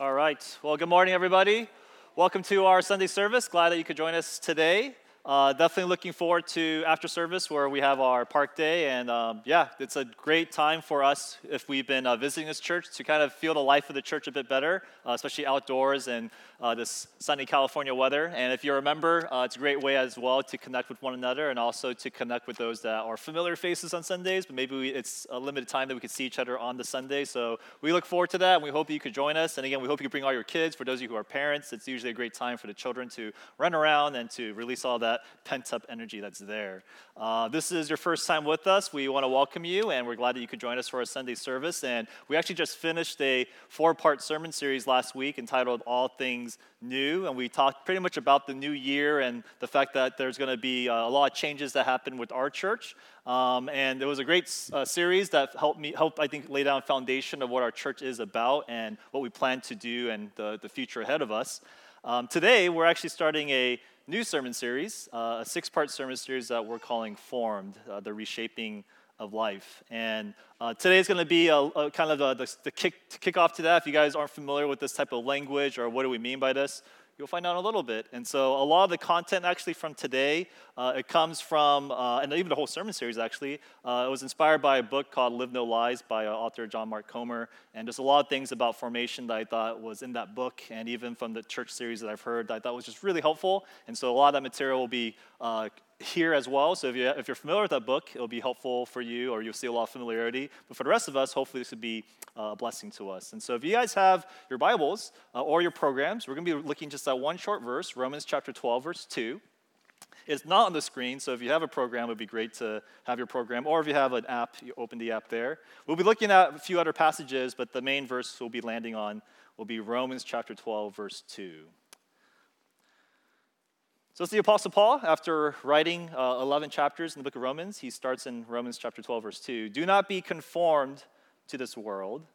All right. Well, good morning, everybody. Welcome to our Sunday service. Glad that you could join us today. Uh, definitely looking forward to after service where we have our park day. And um, yeah, it's a great time for us if we've been uh, visiting this church to kind of feel the life of the church a bit better, uh, especially outdoors and uh, this sunny California weather. And if you're remember, uh, it's a great way as well to connect with one another and also to connect with those that are familiar faces on Sundays, but maybe we, it's a limited time that we can see each other on the Sunday. So we look forward to that and we hope you could join us. And again, we hope you can bring all your kids. For those of you who are parents, it's usually a great time for the children to run around and to release all that pent up energy that's there. Uh, this is your first time with us. We want to welcome you and we're glad that you could join us for our Sunday service. And we actually just finished a four part sermon series last week entitled All Things new, and we talked pretty much about the new year and the fact that there's going to be uh, a lot of changes that happen with our church. Um, and it was a great uh, series that helped me help I think lay down a foundation of what our church is about and what we plan to do and the, the future ahead of us. Um, today we're actually starting a new sermon series, uh, a six-part sermon series that we're calling Formed: uh, the Reshaping of life. And uh, today is going to be a, a kind of a, the, the kick, to kick off to that. If you guys aren't familiar with this type of language or what do we mean by this, you'll find out a little bit. And so a lot of the content actually from today, uh, it comes from, uh, and even the whole sermon series actually, uh, it was inspired by a book called Live No Lies by uh, author John Mark Comer. And there's a lot of things about formation that I thought was in that book, and even from the church series that I've heard that I thought was just really helpful. And so a lot of that material will be uh, here as well. So if, you, if you're familiar with that book, it'll be helpful for you, or you'll see a lot of familiarity. But for the rest of us, hopefully this would be uh, a blessing to us. And so if you guys have your Bibles uh, or your programs, we're going to be looking just at one short verse, Romans chapter 12, verse 2. It's not on the screen, so if you have a program, it would be great to have your program. Or if you have an app, you open the app there. We'll be looking at a few other passages, but the main verse we'll be landing on will be Romans chapter 12, verse 2. So it's the Apostle Paul, after writing uh, 11 chapters in the book of Romans, he starts in Romans chapter 12, verse 2. Do not be conformed to this world,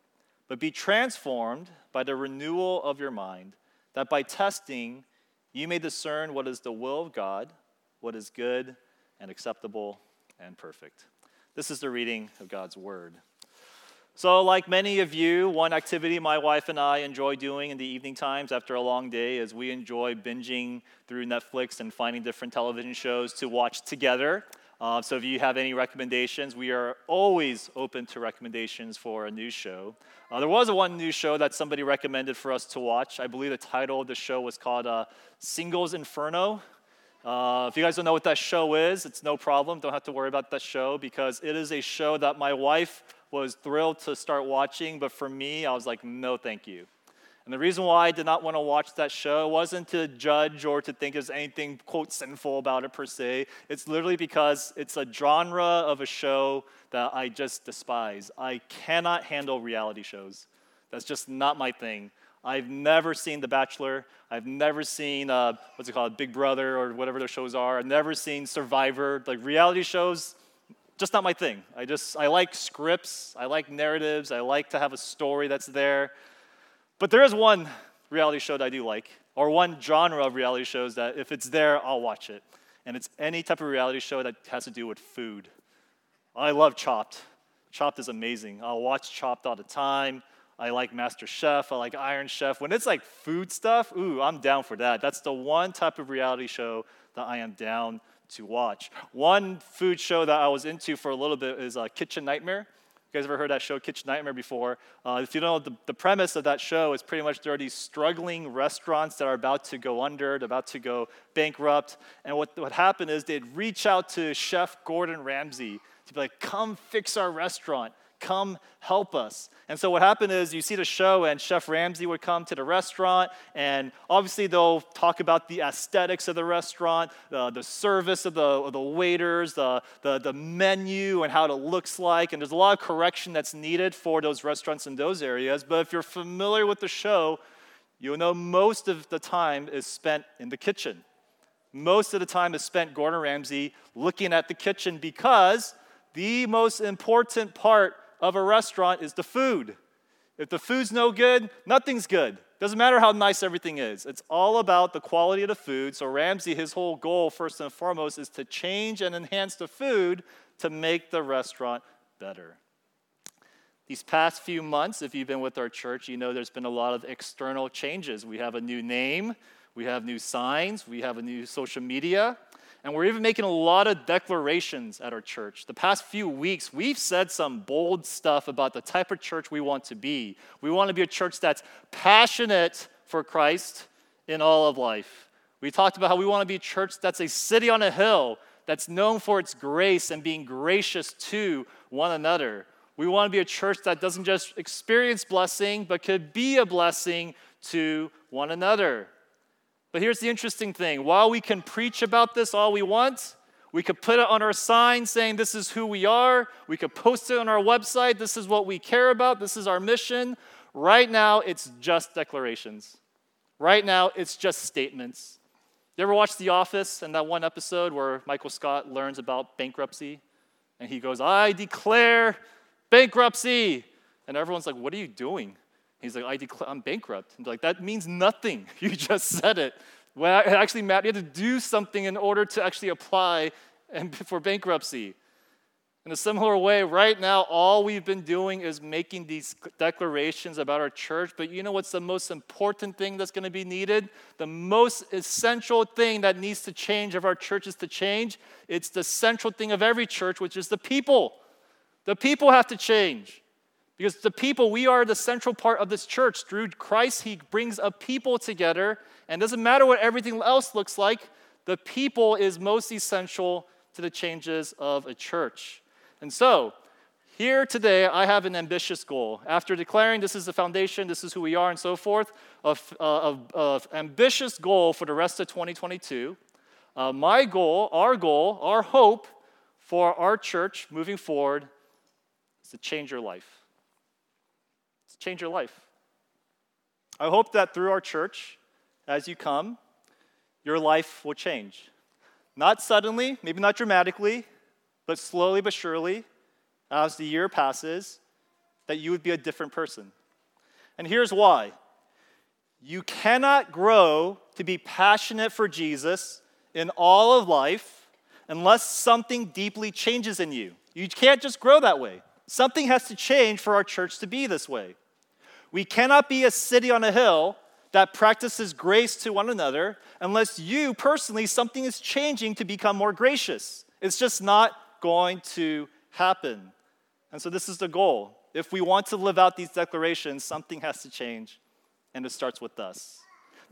but be transformed by the renewal of your mind, that by testing you may discern what is the will of God, what is good and acceptable and perfect. This is the reading of God's word. So, like many of you, one activity my wife and I enjoy doing in the evening times after a long day is we enjoy binging through Netflix and finding different television shows to watch together. Uh, so, if you have any recommendations, we are always open to recommendations for a new show. Uh, there was one new show that somebody recommended for us to watch. I believe the title of the show was called uh, Singles Inferno. Uh, if you guys don't know what that show is, it's no problem. Don't have to worry about that show because it is a show that my wife was thrilled to start watching, but for me, I was like, no, thank you. And the reason why I did not want to watch that show wasn't to judge or to think there's anything, quote, sinful about it per se. It's literally because it's a genre of a show that I just despise. I cannot handle reality shows. That's just not my thing. I've never seen The Bachelor. I've never seen, uh, what's it called, Big Brother or whatever those shows are. I've never seen Survivor. Like reality shows, just not my thing. I just, I like scripts, I like narratives, I like to have a story that's there. But there is one reality show that I do like, or one genre of reality shows that if it's there, I'll watch it. And it's any type of reality show that has to do with food. I love Chopped. Chopped is amazing. I'll watch Chopped all the time. I like Master Chef. I like Iron Chef. When it's like food stuff, ooh, I'm down for that. That's the one type of reality show that I am down to watch. One food show that I was into for a little bit is uh, Kitchen Nightmare. You guys ever heard that show, Kitchen Nightmare, before? Uh, if you know, the, the premise of that show is pretty much there are these struggling restaurants that are about to go under, about to go bankrupt. And what, what happened is they'd reach out to Chef Gordon Ramsay to be like, come fix our restaurant come help us. And so what happened is you see the show, and Chef Ramsay would come to the restaurant, and obviously they'll talk about the aesthetics of the restaurant, uh, the service of the, of the waiters, the, the, the menu, and how it looks like. And there's a lot of correction that's needed for those restaurants in those areas. But if you're familiar with the show, you'll know most of the time is spent in the kitchen. Most of the time is spent Gordon Ramsay looking at the kitchen because the most important part of a restaurant is the food. If the food's no good, nothing's good. Doesn't matter how nice everything is. It's all about the quality of the food. So Ramsay, his whole goal, first and foremost, is to change and enhance the food to make the restaurant better. These past few months, if you've been with our church, you know there's been a lot of external changes. We have a new name, we have new signs, we have a new social media, and we're even making a lot of declarations at our church. The past few weeks, we've said some bold stuff about the type of church we want to be. We want to be a church that's passionate for Christ in all of life. We talked about how we want to be a church that's a city on a hill that's known for its grace and being gracious to one another. We want to be a church that doesn't just experience blessing, but could be a blessing to one another. But here's the interesting thing while we can preach about this all we want, we could put it on our sign saying this is who we are. We could post it on our website. This is what we care about. This is our mission. Right now, it's just declarations. Right now, it's just statements. You ever watch The Office and that one episode where Michael Scott learns about bankruptcy? And he goes, I declare bankruptcy. And everyone's like, What are you doing? He's like, I declare, I'm bankrupt. And like, that means nothing. You just said it. Well, it actually, Matt, you had to do something in order to actually apply and for bankruptcy. In a similar way, right now, all we've been doing is making these declarations about our church. But you know what's the most important thing that's going to be needed? The most essential thing that needs to change if our church is to change? It's the central thing of every church, which is the people. The people have to change. Because the people, we are the central part of this church. Through Christ, He brings a people together. And doesn't matter what everything else looks like, the people is most essential to the changes of a church. And so, here today, I have an ambitious goal. After declaring this is the foundation, this is who we are, and so forth, of, uh, ambitious goal for the rest of 2022. Uh, my goal, our goal, our hope for our church moving forward is to change your life change your life. I hope that through our church, as you come, your life will change. Not suddenly, maybe not dramatically, but slowly but surely, as the year passes, that you would be a different person. And here's why you cannot grow to be passionate for Jesus in all of life unless something deeply changes in you. You can't just grow that way. Something has to change for our church to be this way. We cannot be a city on a hill that practices grace to one another unless you personally, something is changing to become more gracious. It's just not going to happen. And so, this is the goal. If we want to live out these declarations, something has to change, and it starts with us.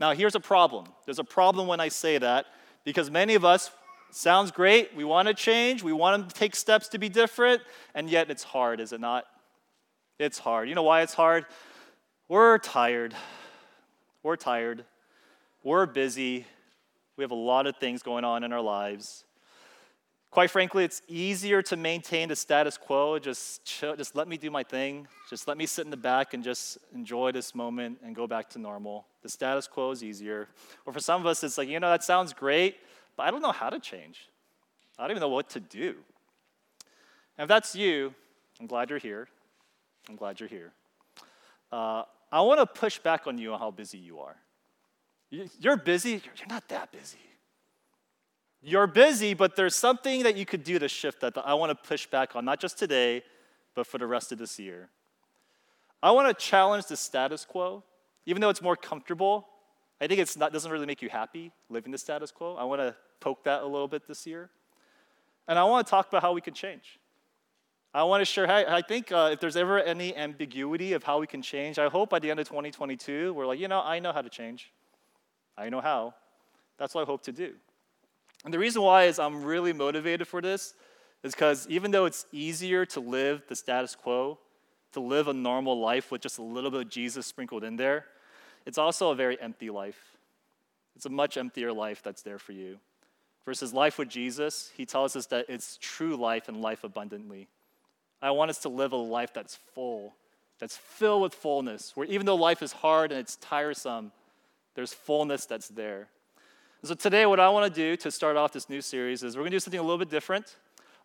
Now, here's a problem. There's a problem when I say that because many of us, sounds great, we want to change, we want to take steps to be different, and yet it's hard, is it not? It's hard. You know why it's hard? We're tired. We're tired. We're busy. We have a lot of things going on in our lives. Quite frankly, it's easier to maintain the status quo. Just, chill, just let me do my thing. Just let me sit in the back and just enjoy this moment and go back to normal. The status quo is easier. Or for some of us, it's like, you know, that sounds great, but I don't know how to change. I don't even know what to do. And if that's you, I'm glad you're here. I'm glad you're here. Uh, I want to push back on you on how busy you are. You're busy, you're not that busy. You're busy, but there's something that you could do to shift that, that I want to push back on, not just today, but for the rest of this year. I want to challenge the status quo, even though it's more comfortable. I think it doesn't really make you happy living the status quo. I want to poke that a little bit this year. And I want to talk about how we can change. I want to share, I think uh, if there's ever any ambiguity of how we can change, I hope by the end of 2022, we're like, you know, I know how to change. I know how. That's what I hope to do. And the reason why is I'm really motivated for this is because even though it's easier to live the status quo, to live a normal life with just a little bit of Jesus sprinkled in there, it's also a very empty life. It's a much emptier life that's there for you. Versus life with Jesus, he tells us that it's true life and life abundantly. I want us to live a life that's full, that's filled with fullness, where even though life is hard and it's tiresome, there's fullness that's there. And so today, what I want to do to start off this new series is we're going to do something a little bit different.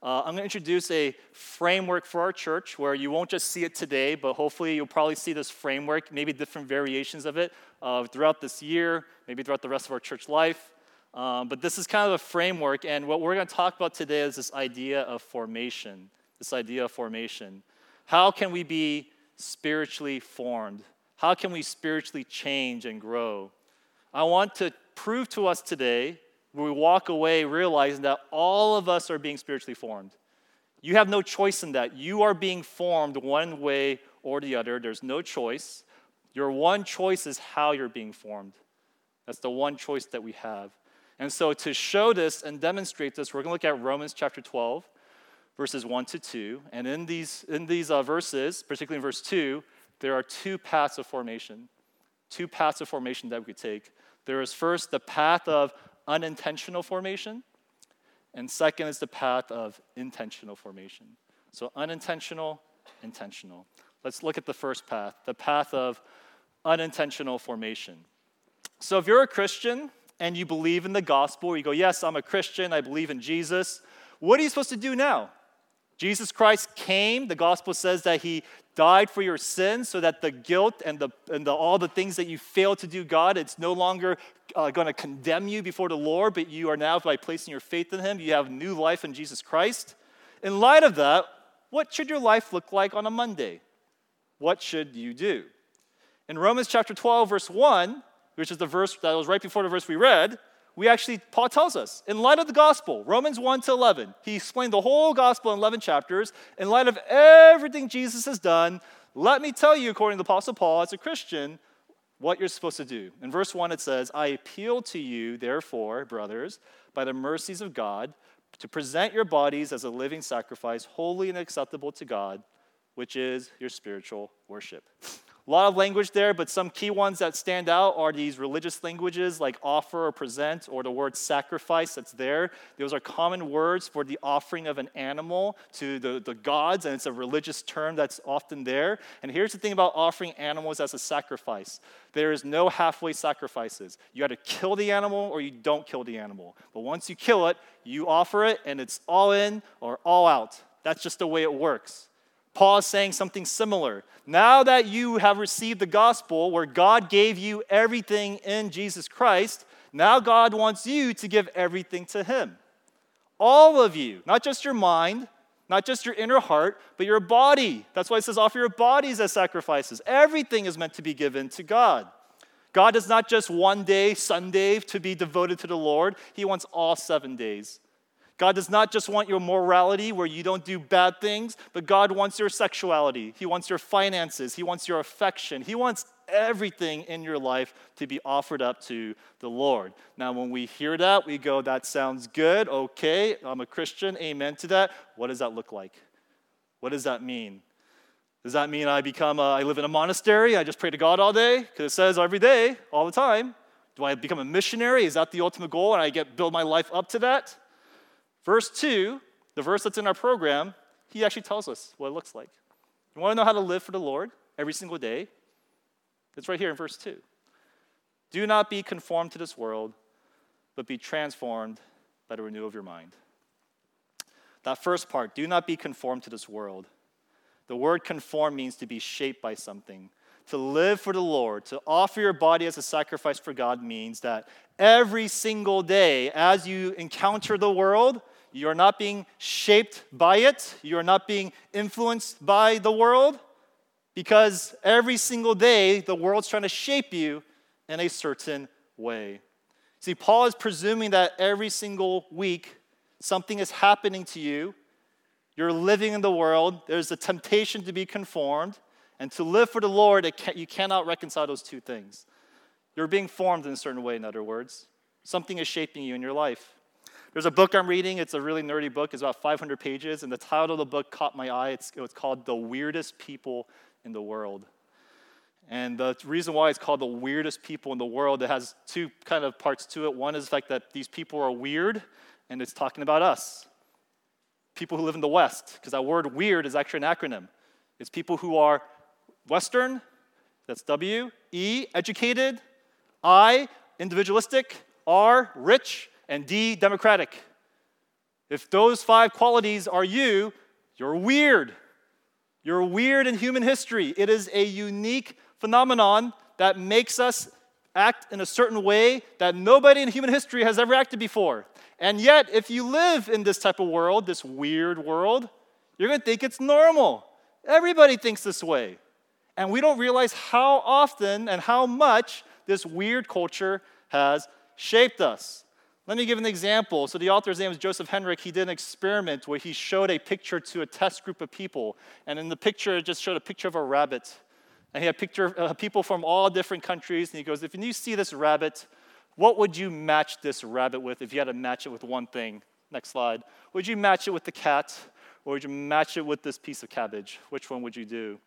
Uh, I'm going to introduce a framework for our church where you won't just see it today, but hopefully you'll probably see this framework, maybe different variations of it uh, throughout this year, maybe throughout the rest of our church life. Um, but this is kind of a framework, and what we're going to talk about today is this idea of formation this idea of formation. How can we be spiritually formed? How can we spiritually change and grow? I want to prove to us today, we walk away realizing that all of us are being spiritually formed. You have no choice in that. You are being formed one way or the other. There's no choice. Your one choice is how you're being formed. That's the one choice that we have. And so, to show this and demonstrate this, we're going to look at Romans chapter 12, verses 1 to 2. And in these, in these uh, verses, particularly in verse 2, there are two paths of formation. Two paths of formation that we could take. There is first the path of unintentional formation, and second is the path of intentional formation. So, unintentional, intentional. Let's look at the first path, the path of unintentional formation. So, if you're a Christian and you believe in the gospel, you go, Yes, I'm a Christian, I believe in Jesus, what are you supposed to do now? Jesus Christ came. The gospel says that he died for your sins so that the guilt and, the, and the, all the things that you failed to do, God, it's no longer uh, going to condemn you before the Lord, but you are now, by placing your faith in him, you have new life in Jesus Christ. In light of that, what should your life look like on a Monday? What should you do? In Romans chapter 12, verse 1, which is the verse that was right before the verse we read, we actually, Paul tells us, in light of the gospel, Romans 1 to 11, he explained the whole gospel in 11 chapters. In light of everything Jesus has done, let me tell you, according to the Apostle Paul, as a Christian, what you're supposed to do. In verse 1, it says, I appeal to you, therefore, brothers, by the mercies of God, to present your bodies as a living sacrifice, holy and acceptable to God, which is your spiritual worship. A lot of language there, but some key ones that stand out are these religious languages like offer or present, or the word sacrifice that's there. Those are common words for the offering of an animal to the, the gods, and it's a religious term that's often there. And here's the thing about offering animals as a sacrifice there is no halfway sacrifices. You either kill the animal or you don't kill the animal. But once you kill it, you offer it, and it's all in or all out. That's just the way it works. Paul is saying something similar. Now that you have received the gospel where God gave you everything in Jesus Christ, now God wants you to give everything to Him. All of you, not just your mind, not just your inner heart, but your body. That's why it says offer your bodies as sacrifices. Everything is meant to be given to God. God does not just one day, Sunday, to be devoted to the Lord, He wants all seven days. God does not just want your morality where you don't do bad things, but God wants your sexuality. He wants your finances. He wants your affection. He wants everything in your life to be offered up to the Lord. Now, when we hear that, we go, that sounds good. Okay, I'm a Christian. Amen to that. What does that look like? What does that mean? Does that mean I become, a, I live in a monastery? I just pray to God all day? Because it says every day, all the time. Do I become a missionary? Is that the ultimate goal? And I get build my life up to that? Verse 2, the verse that's in our program, he actually tells us what it looks like. You want to know how to live for the Lord every single day? It's right here in verse 2. Do not be conformed to this world, but be transformed by the renewal of your mind. That first part, do not be conformed to this world. The word conform means to be shaped by something. To live for the Lord, to offer your body as a sacrifice for God means that every single day, as you encounter the world, you are not being shaped by it. You are not being influenced by the world because every single day the world's trying to shape you in a certain way. See, Paul is presuming that every single week something is happening to you. You're living in the world. There's a temptation to be conformed. And to live for the Lord, you cannot reconcile those two things. You're being formed in a certain way, in other words. Something is shaping you in your life. There's a book I'm reading. It's a really nerdy book. It's about 500 pages, and the title of the book caught my eye. It's, it was called The Weirdest People in the World. And the reason why it's called the weirdest people in the world, it has two kind of parts to it. One is the fact that these people are weird, and it's talking about us, people who live in the West, because that word weird is actually an acronym. It's people who are Western, that's W, E, educated, I, individualistic, R, rich, and D, democratic. If those five qualities are you, you're weird. You're weird in human history. It is a unique phenomenon that makes us act in a certain way that nobody in human history has ever acted before. And yet, if you live in this type of world, this weird world, you're going to think it's normal. Everybody thinks this way. And we don't realize how often and how much this weird culture has shaped us. Let me give an example. So, the author's name is Joseph Henrich. He did an experiment where he showed a picture to a test group of people. And in the picture, it just showed a picture of a rabbit. And he had picture uh, people from all different countries. And he goes, If you see this rabbit, what would you match this rabbit with if you had to match it with one thing? Next slide. Would you match it with the cat? Or would you match it with this piece of cabbage? Which one would you do?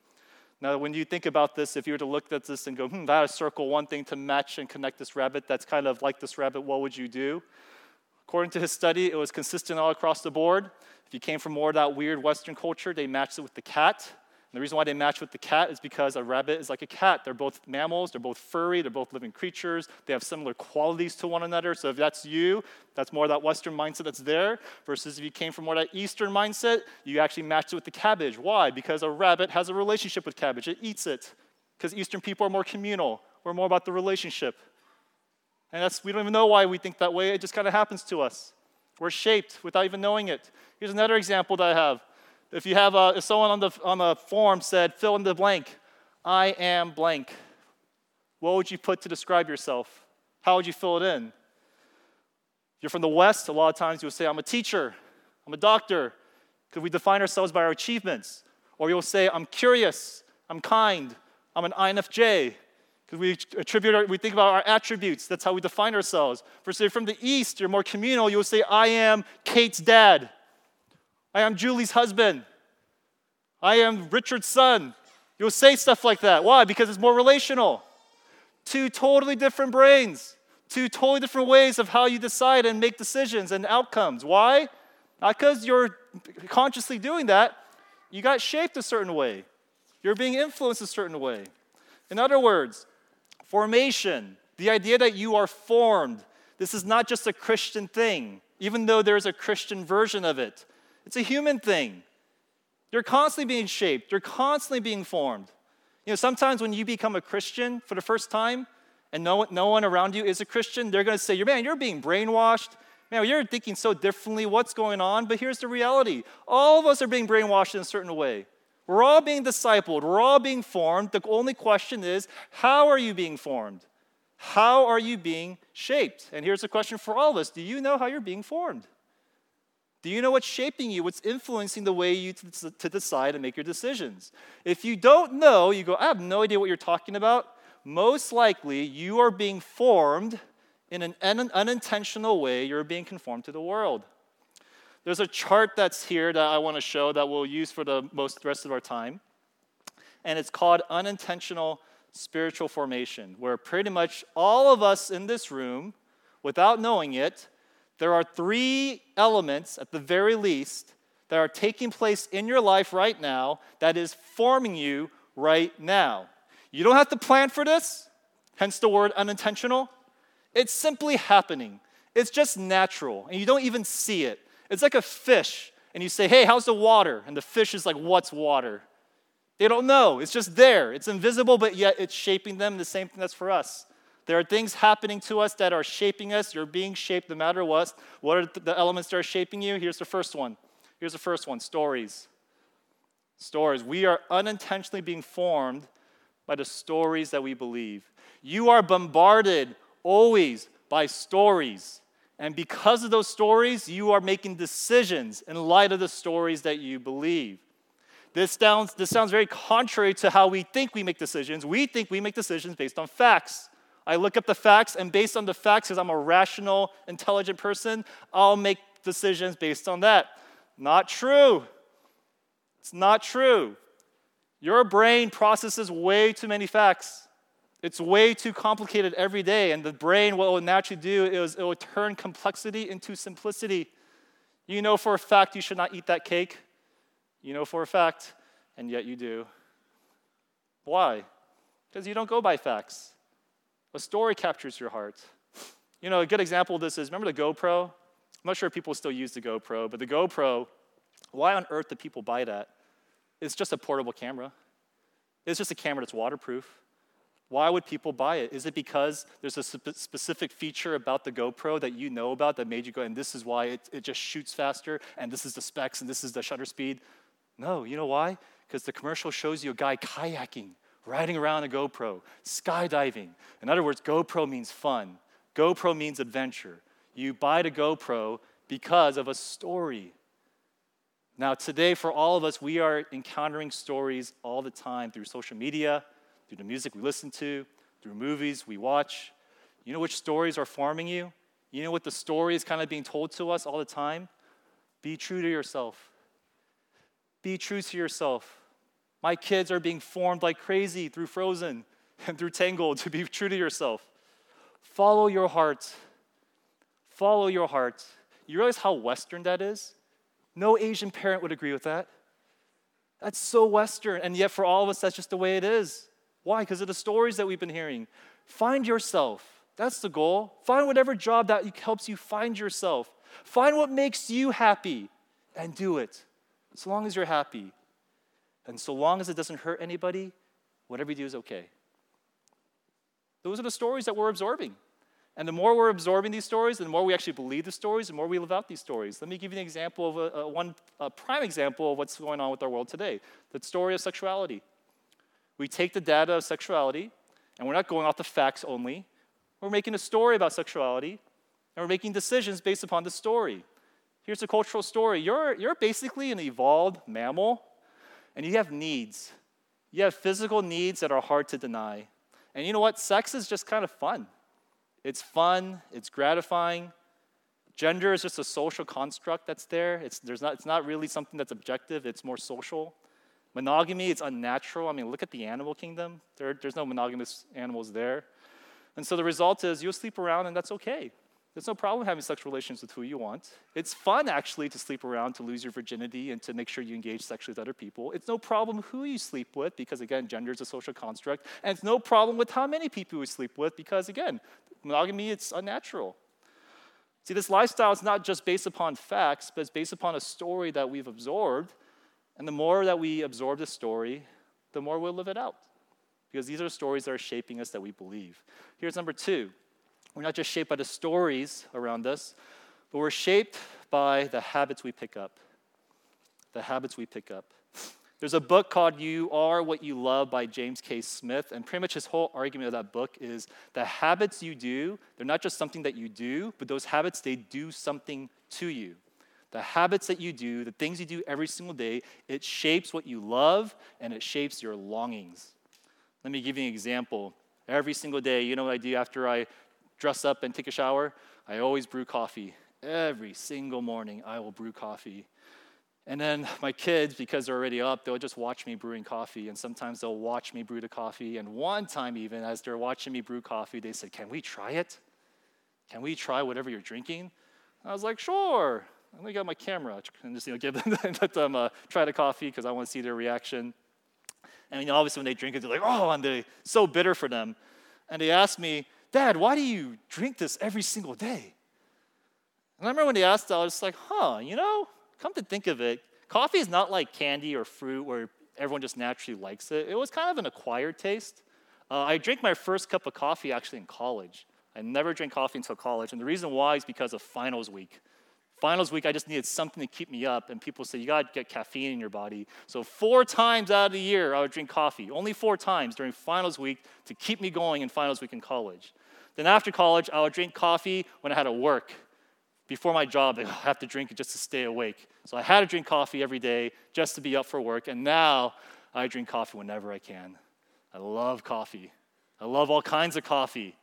Now, when you think about this, if you were to look at this and go, hmm, I circle one thing to match and connect this rabbit that's kind of like this rabbit, what would you do? According to his study, it was consistent all across the board. If you came from more of that weird Western culture, they matched it with the cat. And the reason why they match with the cat is because a rabbit is like a cat. They're both mammals, they're both furry, they're both living creatures. They have similar qualities to one another. So if that's you, that's more that Western mindset that's there. Versus if you came from more that Eastern mindset, you actually matched it with the cabbage. Why? Because a rabbit has a relationship with cabbage, it eats it. Because Eastern people are more communal, we're more about the relationship. And that's, we don't even know why we think that way, it just kind of happens to us. We're shaped without even knowing it. Here's another example that I have. If you have a, if someone on the, on the form said, fill in the blank, I am blank, what would you put to describe yourself? How would you fill it in? If you're from the West, a lot of times you'll say, I'm a teacher, I'm a doctor, because we define ourselves by our achievements. Or you'll say, I'm curious, I'm kind, I'm an INFJ, because we attribute, our, we think about our attributes. That's how we define ourselves. For say from the East, you're more communal. You'll say, I am Kate's dad. I am Julie's husband. I am Richard's son. You'll say stuff like that. Why? Because it's more relational. Two totally different brains, two totally different ways of how you decide and make decisions and outcomes. Why? Not because you're consciously doing that, you got shaped a certain way. You're being influenced a certain way. In other words, formation, the idea that you are formed, this is not just a Christian thing, even though there's a Christian version of it. It's a human thing. You're constantly being shaped, you're constantly being formed. You know, sometimes when you become a Christian for the first time and no, no one around you is a Christian, they're going to say, Man, you're being brainwashed. Man, you're thinking so differently. What's going on? But here's the reality all of us are being brainwashed in a certain way. We're all being discipled, we're all being formed. The only question is, how are you being formed? How are you being shaped? And here's a question for all of us Do you know how you're being formed? Do you know what's shaping you? What's influencing the way you to, to decide and make your decisions? If you don't know, you go, I have no idea what you're talking about. Most likely, you are being formed in an unintentional way. You're being conformed to the world. There's a chart that's here that I want to show that we'll use for the most the rest of our time. And it's called unintentional spiritual formation, where pretty much all of us in this room, without knowing it, there are three elements, at the very least, that are taking place in your life right now that is forming you right now. You don't have to plan for this, hence the word unintentional. It's simply happening. It's just natural, and you don't even see it. It's like a fish, and you say, Hey, how's the water? And the fish is like, What's water? They don't know. It's just there. It's invisible, but yet it's shaping them. The same thing that's for us. There are things happening to us that are shaping us. You're being shaped no matter what. What are the elements that are shaping you? Here's the first one. Here's the first one stories. Stories. We are unintentionally being formed by the stories that we believe. You are bombarded always by stories. And because of those stories, you are making decisions in light of the stories that you believe. This sounds, this sounds very contrary to how we think we make decisions. We think we make decisions based on facts. I look up the facts, and based on the facts, because I'm a rational, intelligent person, I'll make decisions based on that. Not true. It's not true. Your brain processes way too many facts. It's way too complicated every day, and the brain, what it will naturally do is it will turn complexity into simplicity. You know for a fact you should not eat that cake. You know for a fact, and yet you do. Why? Because you don't go by facts. A story captures your heart. You know, a good example of this is remember the GoPro? I'm not sure if people still use the GoPro, but the GoPro, why on earth do people buy that? It's just a portable camera. It's just a camera that's waterproof. Why would people buy it? Is it because there's a spe- specific feature about the GoPro that you know about that made you go, and this is why it, it just shoots faster, and this is the specs, and this is the shutter speed? No, you know why? Because the commercial shows you a guy kayaking, riding around a GoPro, skydiving. In other words, GoPro means fun, GoPro means adventure. You buy the GoPro because of a story. Now, today, for all of us, we are encountering stories all the time through social media, through the music we listen to, through movies we watch. You know which stories are forming you? You know what the story is kind of being told to us all the time? Be true to yourself. Be true to yourself. My kids are being formed like crazy through Frozen and through Tangled to be true to yourself. Follow your heart. Follow your heart. You realize how Western that is? No Asian parent would agree with that. That's so Western, and yet for all of us, that's just the way it is. Why? Because of the stories that we've been hearing. Find yourself. That's the goal. Find whatever job that helps you find yourself. Find what makes you happy and do it. As long as you're happy. And so long as it doesn't hurt anybody, whatever you do is okay. Those are the stories that we're absorbing. And the more we're absorbing these stories, the more we actually believe the stories, the more we live out these stories. Let me give you an example of a, a one a prime example of what's going on with our world today the story of sexuality. We take the data of sexuality, and we're not going off the facts only. We're making a story about sexuality, and we're making decisions based upon the story. Here's a cultural story you're, you're basically an evolved mammal, and you have needs. You have physical needs that are hard to deny. And you know what? Sex is just kind of fun. It's fun, it's gratifying. Gender is just a social construct that's there. It's, there's not, it's not really something that's objective, it's more social. Monogamy, it's unnatural. I mean, look at the animal kingdom. There, there's no monogamous animals there. And so the result is you'll sleep around and that's okay. There's no problem having sexual relations with who you want. It's fun, actually, to sleep around, to lose your virginity, and to make sure you engage sexually with other people. It's no problem who you sleep with, because, again, gender is a social construct. And it's no problem with how many people you sleep with, because, again, monogamy, it's unnatural. See, this lifestyle is not just based upon facts, but it's based upon a story that we've absorbed. And the more that we absorb the story, the more we'll live it out. Because these are stories that are shaping us that we believe. Here's number two we're not just shaped by the stories around us, but we're shaped by the habits we pick up. The habits we pick up. There's a book called You Are What You Love by James K. Smith, and pretty much his whole argument of that book is the habits you do, they're not just something that you do, but those habits, they do something to you. The habits that you do, the things you do every single day, it shapes what you love and it shapes your longings. Let me give you an example. Every single day, you know what I do after I dress up and take a shower? I always brew coffee. Every single morning, I will brew coffee. And then my kids, because they're already up, they'll just watch me brewing coffee. And sometimes they'll watch me brew the coffee. And one time, even as they're watching me brew coffee, they said, Can we try it? Can we try whatever you're drinking? I was like, Sure. And I get my camera and just you know, give them, let them uh, try the coffee because I want to see their reaction. And you know, obviously, when they drink it, they're like, Oh, and they're so bitter for them. And they asked me, Dad, why do you drink this every single day? And I remember when they asked I was like, huh, you know, come to think of it, coffee is not like candy or fruit where everyone just naturally likes it. It was kind of an acquired taste. Uh, I drank my first cup of coffee actually in college. I never drank coffee until college, and the reason why is because of finals week. Finals week, I just needed something to keep me up, and people say, You gotta get caffeine in your body. So, four times out of the year, I would drink coffee. Only four times during finals week to keep me going in finals week in college. Then, after college, I would drink coffee when I had to work. Before my job, I have to drink it just to stay awake. So, I had to drink coffee every day just to be up for work, and now I drink coffee whenever I can. I love coffee. I love all kinds of coffee.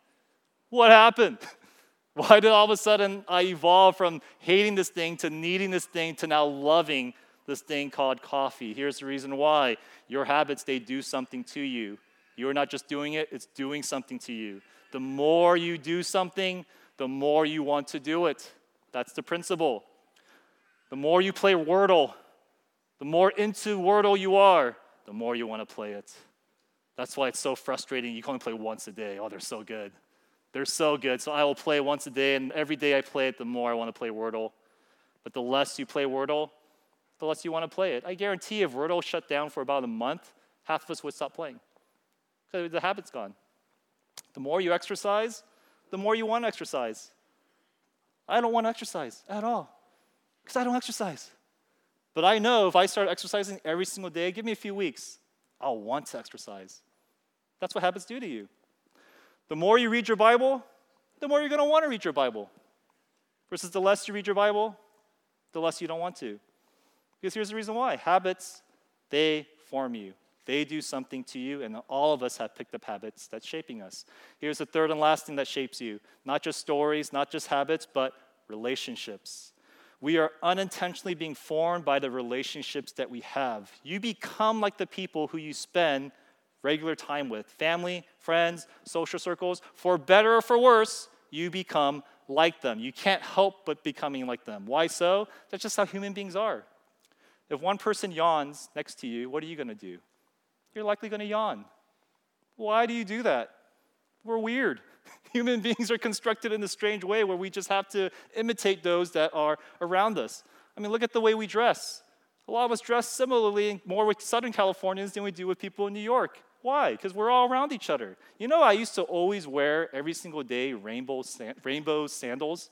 What happened? Why did all of a sudden I evolve from hating this thing to needing this thing to now loving this thing called coffee? Here's the reason why your habits, they do something to you. You're not just doing it, it's doing something to you. The more you do something, the more you want to do it. That's the principle. The more you play Wordle, the more into Wordle you are, the more you want to play it. That's why it's so frustrating. You can only play once a day. Oh, they're so good. They're so good. So I will play once a day, and every day I play it, the more I want to play Wordle. But the less you play Wordle, the less you want to play it. I guarantee if Wordle shut down for about a month, half of us would stop playing because the habit's gone. The more you exercise, the more you want to exercise. I don't want to exercise at all because I don't exercise. But I know if I start exercising every single day, give me a few weeks, I'll want to exercise. That's what habits do to you. The more you read your Bible, the more you're going to want to read your Bible. Versus the less you read your Bible, the less you don't want to. Because here's the reason why habits, they form you. They do something to you, and all of us have picked up habits that's shaping us. Here's the third and last thing that shapes you not just stories, not just habits, but relationships. We are unintentionally being formed by the relationships that we have. You become like the people who you spend regular time with family, friends, social circles. For better or for worse, you become like them. You can't help but becoming like them. Why so? That's just how human beings are. If one person yawns next to you, what are you going to do? You're likely going to yawn. Why do you do that? We're weird. Human beings are constructed in a strange way where we just have to imitate those that are around us. I mean, look at the way we dress. A lot of us dress similarly more with Southern Californians than we do with people in New York. Why? Because we're all around each other. You know, I used to always wear every single day rainbow, rainbow sandals.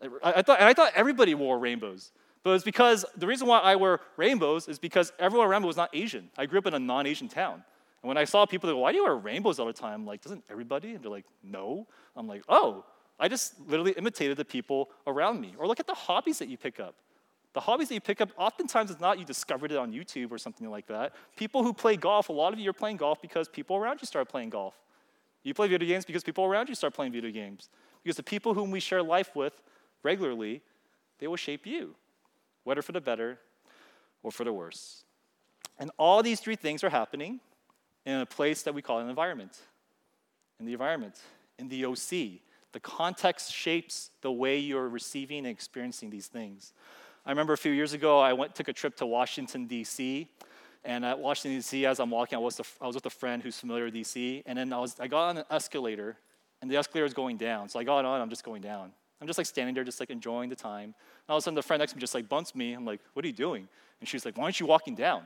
I, I, thought, I thought everybody wore rainbows. But it's because the reason why I wear rainbows is because everyone around me was not Asian. I grew up in a non Asian town. And when I saw people, they go, Why do you wear rainbows all the time? I'm like, Doesn't everybody? And they're like, No. I'm like, Oh, I just literally imitated the people around me. Or look at the hobbies that you pick up. The hobbies that you pick up, oftentimes it's not you discovered it on YouTube or something like that. People who play golf, a lot of you are playing golf because people around you start playing golf. You play video games because people around you start playing video games. Because the people whom we share life with regularly, they will shape you whether for the better or for the worse. And all these three things are happening in a place that we call an environment. In the environment, in the OC. The context shapes the way you're receiving and experiencing these things. I remember a few years ago, I went took a trip to Washington, D.C. And at Washington, D.C., as I'm walking, I was, I was with a friend who's familiar with D.C. And then I, was, I got on an escalator, and the escalator is going down. So I got on, I'm just going down. I'm just like standing there, just like enjoying the time. And all of a sudden, the friend next to me just like bumps me. I'm like, what are you doing? And she's like, why aren't you walking down?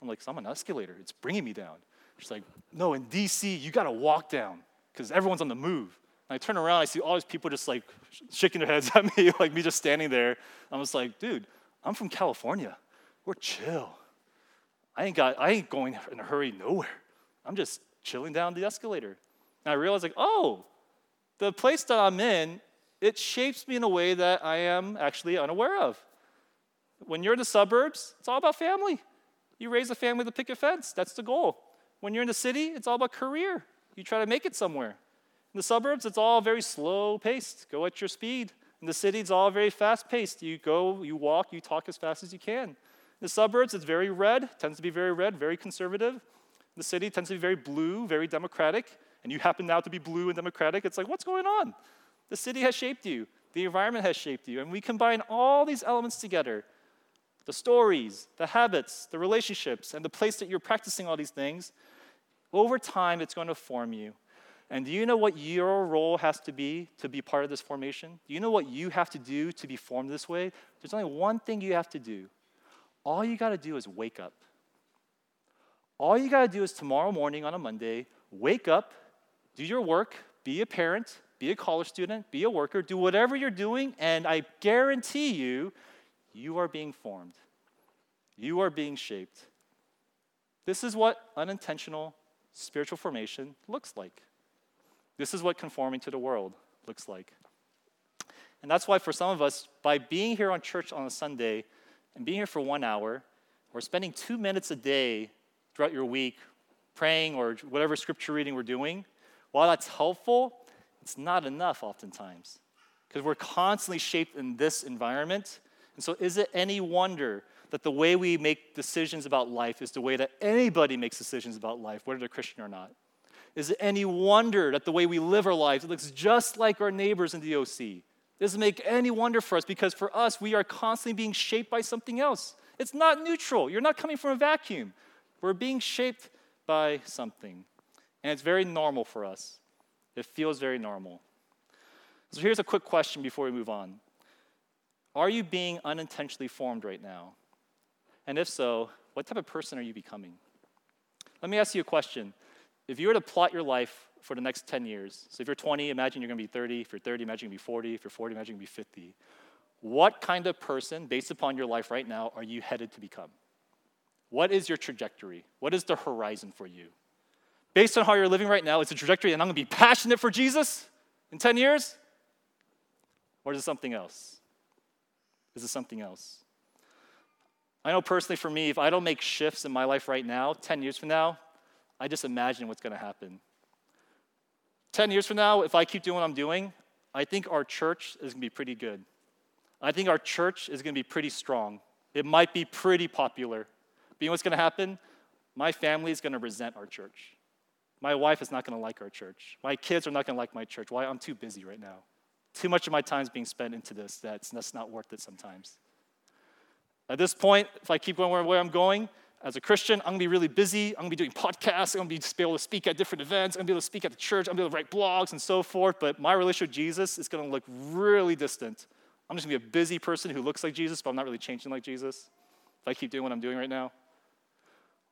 I'm like, I'm on an escalator. It's bringing me down. She's like, no, in DC, you got to walk down because everyone's on the move. And I turn around, I see all these people just like shaking their heads at me, like me just standing there. I'm just like, dude, I'm from California. We're chill. I ain't got, I ain't going in a hurry nowhere. I'm just chilling down the escalator. And I realize like, oh, the place that I'm in it shapes me in a way that I am actually unaware of. When you're in the suburbs, it's all about family. You raise a family to pick a fence, that's the goal. When you're in the city, it's all about career. You try to make it somewhere. In the suburbs, it's all very slow paced. Go at your speed. In the city, it's all very fast paced. You go, you walk, you talk as fast as you can. In the suburbs, it's very red, tends to be very red, very conservative. The city tends to be very blue, very democratic, and you happen now to be blue and democratic. It's like, what's going on? The city has shaped you, the environment has shaped you. And we combine all these elements together the stories, the habits, the relationships, and the place that you're practicing all these things. Over time, it's going to form you. And do you know what your role has to be to be part of this formation? Do you know what you have to do to be formed this way? There's only one thing you have to do. All you got to do is wake up. All you got to do is tomorrow morning on a Monday, wake up, do your work, be a parent, be a college student, be a worker, do whatever you're doing, and I guarantee you, you are being formed. You are being shaped. This is what unintentional spiritual formation looks like. This is what conforming to the world looks like. And that's why, for some of us, by being here on church on a Sunday and being here for one hour, or spending two minutes a day throughout your week praying or whatever scripture reading we're doing, while that's helpful, it's not enough oftentimes because we're constantly shaped in this environment. And so, is it any wonder that the way we make decisions about life is the way that anybody makes decisions about life, whether they're Christian or not? Is it any wonder that the way we live our lives looks just like our neighbors in the OC? Doesn't make any wonder for us because for us, we are constantly being shaped by something else. It's not neutral. You're not coming from a vacuum. We're being shaped by something. And it's very normal for us. It feels very normal. So here's a quick question before we move on Are you being unintentionally formed right now? And if so, what type of person are you becoming? Let me ask you a question. If you were to plot your life for the next 10 years, so if you're 20, imagine you're going to be 30. If you're 30, imagine you're to be 40. If you're 40, imagine you're to be 50. What kind of person, based upon your life right now, are you headed to become? What is your trajectory? What is the horizon for you? Based on how you're living right now, it's a trajectory and I'm gonna be passionate for Jesus in 10 years? Or is it something else? Is it something else? I know personally for me, if I don't make shifts in my life right now, 10 years from now, I just imagine what's gonna happen. 10 years from now, if I keep doing what I'm doing, I think our church is gonna be pretty good. I think our church is gonna be pretty strong. It might be pretty popular. But you know what's gonna happen? My family is gonna resent our church. My wife is not gonna like our church. My kids are not gonna like my church. Why? I'm too busy right now. Too much of my time is being spent into this. That's, that's not worth it sometimes. At this point, if I keep going where, where I'm going, as a Christian, I'm gonna be really busy. I'm gonna be doing podcasts. I'm gonna be able to speak at different events. I'm gonna be able to speak at the church. I'm gonna be able to write blogs and so forth. But my relationship with Jesus is gonna look really distant. I'm just gonna be a busy person who looks like Jesus, but I'm not really changing like Jesus if I keep doing what I'm doing right now.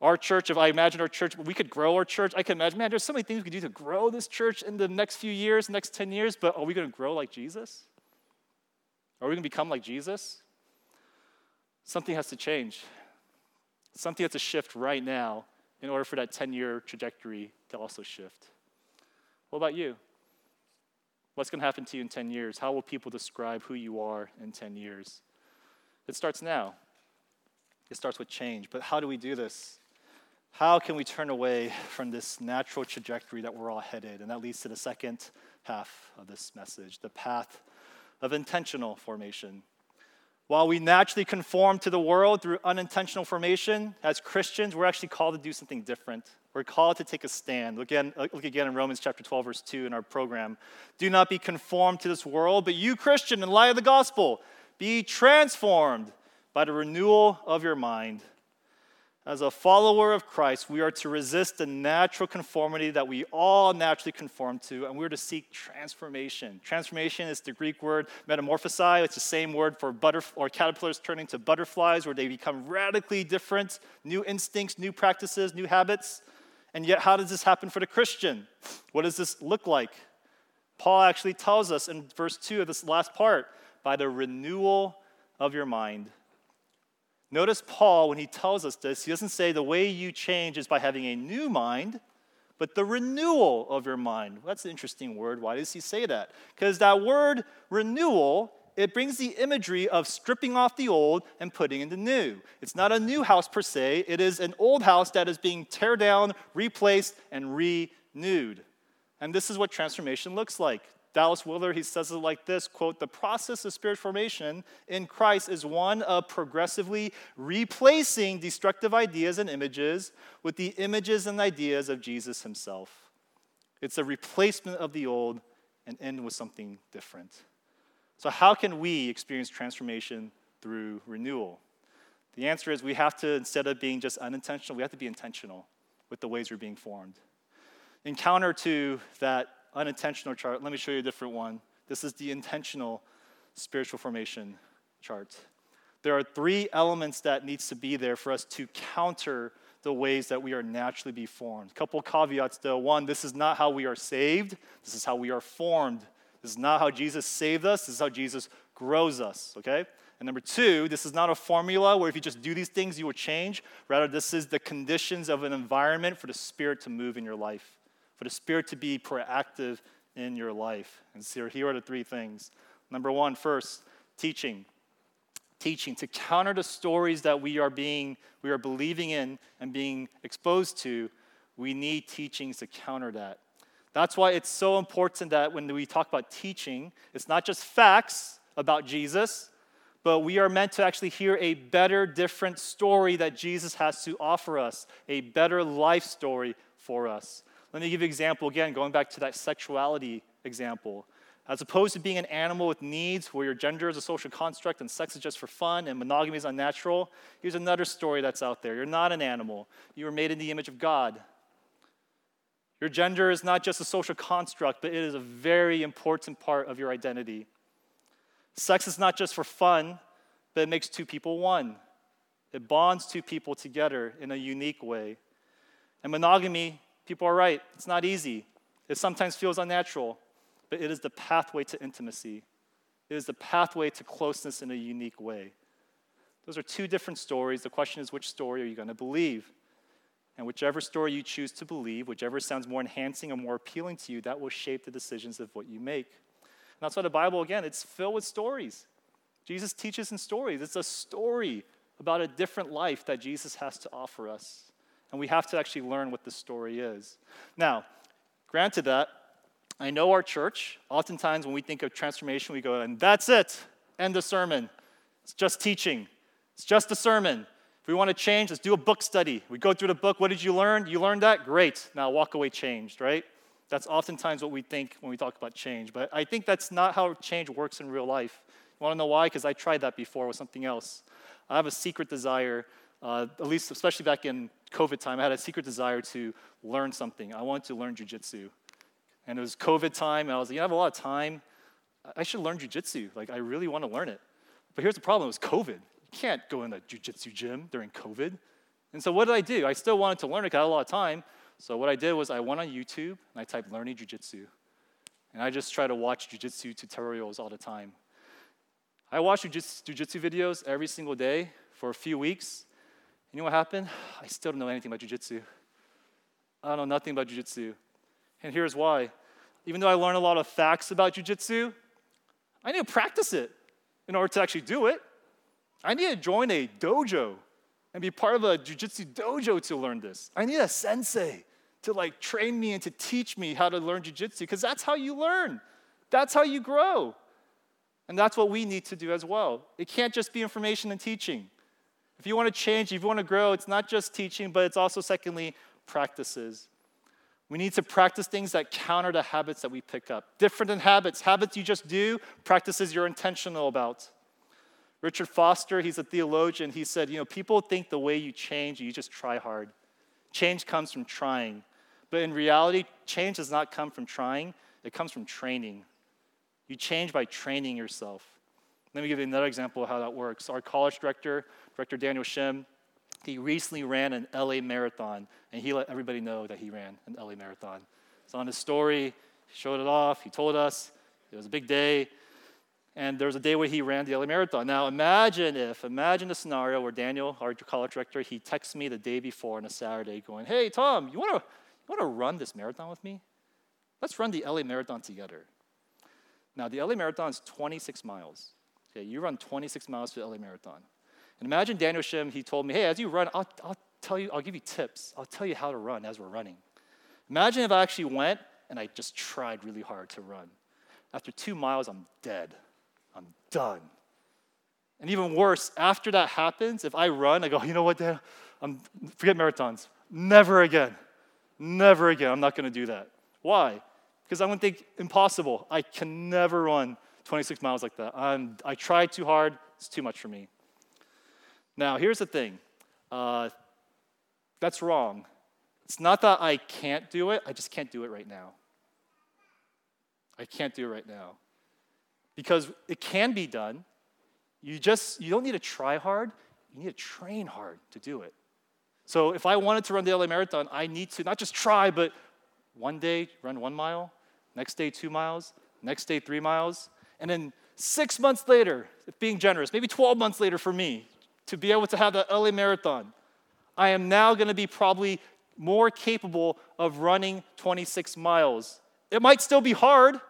Our church, if I imagine our church, we could grow our church. I can imagine, man, there's so many things we could do to grow this church in the next few years, next 10 years, but are we going to grow like Jesus? Are we going to become like Jesus? Something has to change. Something has to shift right now in order for that 10 year trajectory to also shift. What about you? What's going to happen to you in 10 years? How will people describe who you are in 10 years? It starts now. It starts with change. But how do we do this? How can we turn away from this natural trajectory that we're all headed? And that leads to the second half of this message the path of intentional formation. While we naturally conform to the world through unintentional formation, as Christians, we're actually called to do something different. We're called to take a stand. Look again, look again in Romans chapter 12, verse 2 in our program. Do not be conformed to this world, but you, Christian, in light of the gospel, be transformed by the renewal of your mind as a follower of Christ, we are to resist the natural conformity that we all naturally conform to, and we're to seek transformation. Transformation is the Greek word metamorphosai. It's the same word for butterf- or caterpillars turning to butterflies, where they become radically different, new instincts, new practices, new habits. And yet, how does this happen for the Christian? What does this look like? Paul actually tells us in verse 2 of this last part by the renewal of your mind. Notice Paul, when he tells us this, he doesn't say the way you change is by having a new mind, but the renewal of your mind. That's an interesting word. Why does he say that? Because that word renewal, it brings the imagery of stripping off the old and putting in the new. It's not a new house per se, it is an old house that is being tear down, replaced, and renewed. And this is what transformation looks like. Dallas Willard, he says it like this quote, the process of spirit formation in Christ is one of progressively replacing destructive ideas and images with the images and ideas of Jesus himself. It's a replacement of the old and end with something different. So, how can we experience transformation through renewal? The answer is we have to, instead of being just unintentional, we have to be intentional with the ways we're being formed. In counter to that unintentional chart, let me show you a different one. This is the intentional spiritual formation chart. There are three elements that needs to be there for us to counter the ways that we are naturally be formed. Couple caveats though. One, this is not how we are saved. This is how we are formed. This is not how Jesus saved us. This is how Jesus grows us, okay? And number two, this is not a formula where if you just do these things, you will change. Rather, this is the conditions of an environment for the Spirit to move in your life for the Spirit to be proactive in your life. And so here are the three things. Number one, first, teaching. Teaching to counter the stories that we are being, we are believing in and being exposed to. We need teachings to counter that. That's why it's so important that when we talk about teaching, it's not just facts about Jesus, but we are meant to actually hear a better, different story that Jesus has to offer us, a better life story for us. Let me give you an example again, going back to that sexuality example. As opposed to being an animal with needs where your gender is a social construct and sex is just for fun and monogamy is unnatural, here's another story that's out there. You're not an animal, you were made in the image of God. Your gender is not just a social construct, but it is a very important part of your identity. Sex is not just for fun, but it makes two people one. It bonds two people together in a unique way. And monogamy People are right. It's not easy. It sometimes feels unnatural, but it is the pathway to intimacy. It is the pathway to closeness in a unique way. Those are two different stories. The question is, which story are you going to believe? And whichever story you choose to believe, whichever sounds more enhancing or more appealing to you, that will shape the decisions of what you make. And that's why the Bible, again, it's filled with stories. Jesus teaches in stories. It's a story about a different life that Jesus has to offer us. And we have to actually learn what the story is. Now, granted that, I know our church, oftentimes when we think of transformation, we go, and that's it, end the sermon. It's just teaching, it's just a sermon. If we want to change, let's do a book study. We go through the book. What did you learn? You learned that? Great. Now walk away changed, right? That's oftentimes what we think when we talk about change. But I think that's not how change works in real life. You want to know why? Because I tried that before with something else. I have a secret desire, uh, at least especially back in COVID time, I had a secret desire to learn something. I wanted to learn jujitsu. And it was COVID time, and I was like, you know, I have a lot of time. I should learn jujitsu. Like, I really want to learn it. But here's the problem it was COVID. You can't go in a jujitsu gym during COVID. And so what did I do? I still wanted to learn it because I had a lot of time. So what I did was I went on YouTube and I typed learning jujitsu. And I just try to watch jujitsu tutorials all the time. I watched jujitsu videos every single day for a few weeks. You know what happened? I still don't know anything about jujitsu. I don't know nothing about jujitsu. And here's why. Even though I learned a lot of facts about jujitsu, I need to practice it in order to actually do it. I need to join a dojo and be part of a jujitsu dojo to learn this. I need a sensei to like train me and to teach me how to learn jujitsu because that's how you learn. That's how you grow. And that's what we need to do as well. It can't just be information and teaching. If you want to change, if you want to grow, it's not just teaching, but it's also, secondly, practices. We need to practice things that counter the habits that we pick up. Different than habits. Habits you just do, practices you're intentional about. Richard Foster, he's a theologian, he said, you know, people think the way you change, you just try hard. Change comes from trying. But in reality, change does not come from trying, it comes from training. You change by training yourself. Let me give you another example of how that works. Our college director, Director Daniel Shim, he recently ran an LA marathon, and he let everybody know that he ran an LA marathon. It's on his story, he showed it off, he told us. It was a big day. And there was a day where he ran the LA Marathon. Now imagine if, imagine a scenario where Daniel, our college director, he texts me the day before on a Saturday going, hey, Tom, you want to you wanna run this marathon with me? Let's run the LA Marathon together. Now, the LA Marathon is 26 miles. Okay, you run 26 miles to the LA Marathon. And imagine Daniel Shim, he told me, hey, as you run, I'll, I'll tell you, I'll give you tips. I'll tell you how to run as we're running. Imagine if I actually went and I just tried really hard to run. After two miles, I'm dead. I'm done. And even worse, after that happens, if I run, I go, you know what, Dan? I'm, forget marathons. Never again. Never again. I'm not going to do that. Why? Because I'm going to think, impossible. I can never run 26 miles like that. I'm, I tried too hard. It's too much for me. Now, here's the thing uh, that's wrong. It's not that I can't do it, I just can't do it right now. I can't do it right now. Because it can be done. You just you don't need to try hard, you need to train hard to do it. So if I wanted to run the LA Marathon, I need to not just try, but one day run one mile, next day two miles, next day three miles, and then six months later, being generous, maybe 12 months later for me, to be able to have the LA Marathon, I am now going to be probably more capable of running 26 miles. It might still be hard,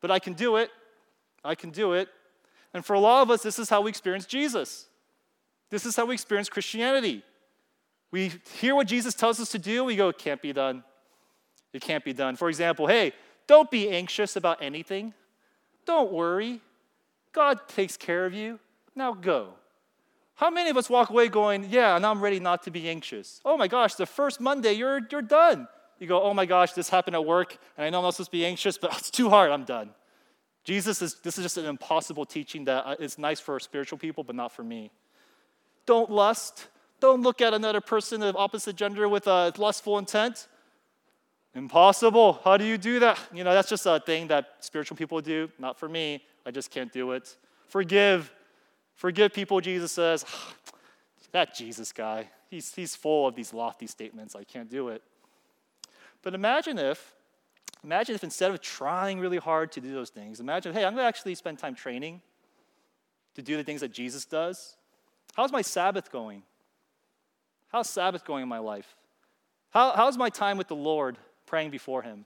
but I can do it. I can do it. And for a lot of us, this is how we experience Jesus. This is how we experience Christianity. We hear what Jesus tells us to do, we go, it can't be done. It can't be done. For example, hey, don't be anxious about anything. Don't worry. God takes care of you. Now go. How many of us walk away going, Yeah, now I'm ready not to be anxious? Oh my gosh, the first Monday, you're, you're done. You go, Oh my gosh, this happened at work, and I know I'm not supposed to be anxious, but it's too hard, I'm done. Jesus is, this is just an impossible teaching that uh, nice for spiritual people, but not for me. Don't lust. Don't look at another person of opposite gender with a lustful intent. Impossible. How do you do that? You know, that's just a thing that spiritual people do. Not for me. I just can't do it. Forgive. Forgive people, Jesus says. that Jesus guy, he's, he's full of these lofty statements. I can't do it. But imagine if Imagine if instead of trying really hard to do those things, imagine, hey, I'm going to actually spend time training to do the things that Jesus does. How's my Sabbath going? How's Sabbath going in my life? How, how's my time with the Lord praying before Him?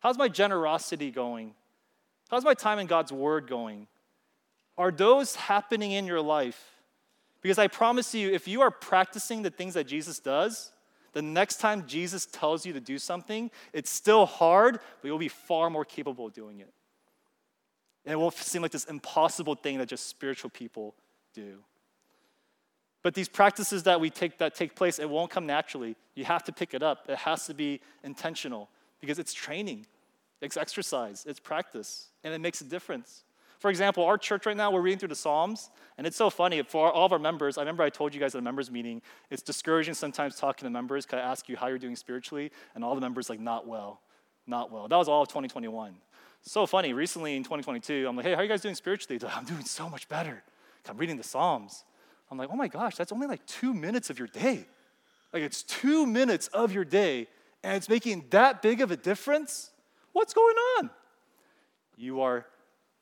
How's my generosity going? How's my time in God's Word going? Are those happening in your life? Because I promise you, if you are practicing the things that Jesus does, the next time Jesus tells you to do something, it's still hard, but you'll be far more capable of doing it. And it won't seem like this impossible thing that just spiritual people do. But these practices that we take that take place, it won't come naturally. You have to pick it up. It has to be intentional because it's training, it's exercise, it's practice, and it makes a difference. For example, our church right now, we're reading through the Psalms, and it's so funny. For all of our members, I remember I told you guys at a members meeting, it's discouraging sometimes talking to members because I ask you how you're doing spiritually, and all the members like, not well, not well. That was all of 2021. So funny, recently in 2022, I'm like, hey, how are you guys doing spiritually? Like, I'm doing so much better. I'm reading the Psalms. I'm like, oh my gosh, that's only like two minutes of your day. Like, it's two minutes of your day, and it's making that big of a difference? What's going on? You are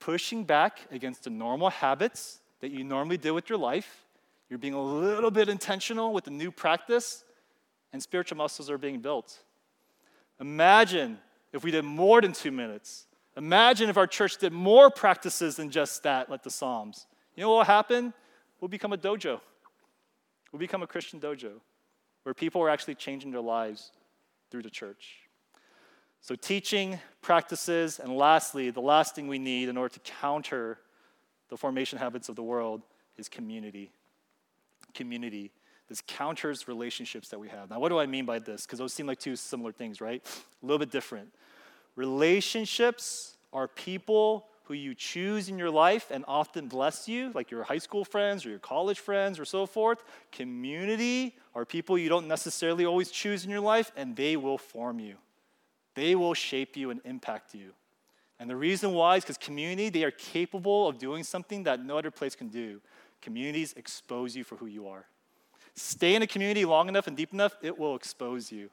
pushing back against the normal habits that you normally do with your life. You're being a little bit intentional with the new practice, and spiritual muscles are being built. Imagine if we did more than two minutes Imagine if our church did more practices than just that, like the Psalms. You know what will happen? We'll become a dojo. We'll become a Christian dojo where people are actually changing their lives through the church. So, teaching, practices, and lastly, the last thing we need in order to counter the formation habits of the world is community. Community. This counters relationships that we have. Now, what do I mean by this? Because those seem like two similar things, right? A little bit different. Relationships are people who you choose in your life and often bless you, like your high school friends or your college friends or so forth. Community are people you don't necessarily always choose in your life, and they will form you. They will shape you and impact you. And the reason why is because community, they are capable of doing something that no other place can do. Communities expose you for who you are. Stay in a community long enough and deep enough, it will expose you.